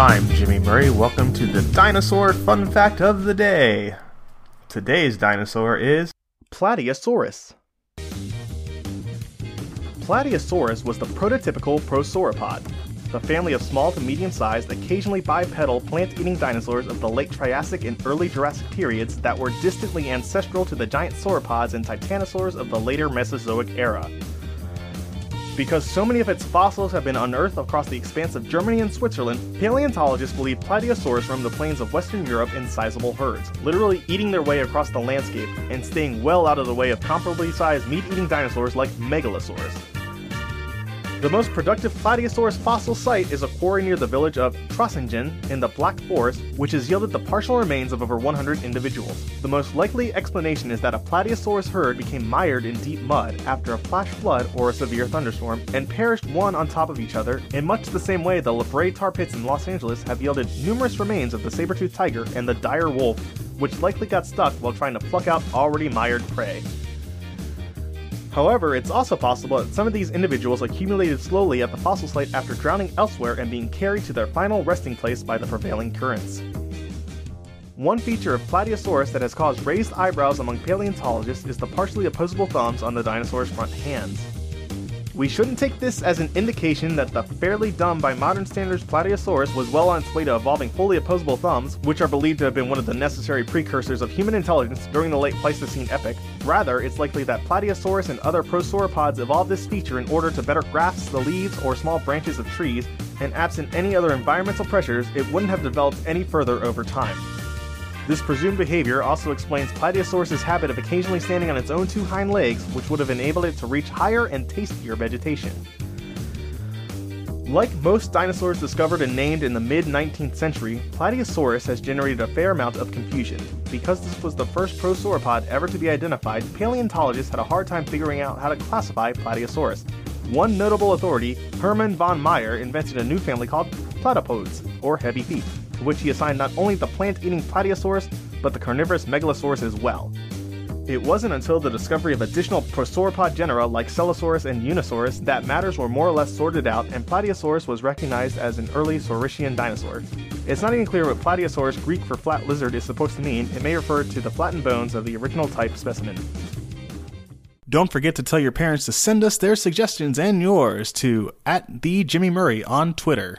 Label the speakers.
Speaker 1: I'm Jimmy Murray. Welcome to the Dinosaur Fun Fact of the Day. Today's dinosaur is
Speaker 2: Plateosaurus. Plateosaurus was the prototypical prosauropod, the family of small to medium sized, occasionally bipedal plant eating dinosaurs of the late Triassic and early Jurassic periods that were distantly ancestral to the giant sauropods and titanosaurs of the later Mesozoic era. Because so many of its fossils have been unearthed across the expanse of Germany and Switzerland, paleontologists believe Plateosaurus roamed the plains of Western Europe in sizable herds, literally eating their way across the landscape and staying well out of the way of comparably sized meat eating dinosaurs like Megalosaurus. The most productive Plateosaurus fossil site is a quarry near the village of Trossingen in the Black Forest, which has yielded the partial remains of over 100 individuals. The most likely explanation is that a Plateosaurus herd became mired in deep mud after a flash flood or a severe thunderstorm and perished one on top of each other, in much the same way the La Brea tar pits in Los Angeles have yielded numerous remains of the saber-toothed tiger and the dire wolf, which likely got stuck while trying to pluck out already mired prey. However, it's also possible that some of these individuals accumulated slowly at the fossil site after drowning elsewhere and being carried to their final resting place by the prevailing currents. One feature of Plateosaurus that has caused raised eyebrows among paleontologists is the partially opposable thumbs on the dinosaur's front hands. We shouldn't take this as an indication that the fairly dumb by modern standards Plateosaurus was well on its way to evolving fully opposable thumbs, which are believed to have been one of the necessary precursors of human intelligence during the late Pleistocene epoch. Rather, it's likely that Plateosaurus and other prosauropods evolved this feature in order to better grasp the leaves or small branches of trees, and absent any other environmental pressures, it wouldn't have developed any further over time. This presumed behavior also explains Plateosaurus' habit of occasionally standing on its own two hind legs, which would have enabled it to reach higher and tastier vegetation. Like most dinosaurs discovered and named in the mid 19th century, Plateosaurus has generated a fair amount of confusion. Because this was the first prosauropod ever to be identified, paleontologists had a hard time figuring out how to classify Plateosaurus. One notable authority, Hermann von Meyer, invented a new family called Pachypodes, or heavy feet to which he assigned not only the plant eating Plateosaurus, but the carnivorous Megalosaurus as well. It wasn't until the discovery of additional prosauropod genera like Sellosaurus and Unaysaurus that matters were more or less sorted out and Plateosaurus was recognized as an early Saurischian dinosaur. It's not even clear what Plateosaurus, Greek for flat lizard, is supposed to mean. It may refer to the flattened bones of the original type specimen.
Speaker 1: Don't forget to tell your parents to send us their suggestions and yours to at the Jimmy Murray on Twitter.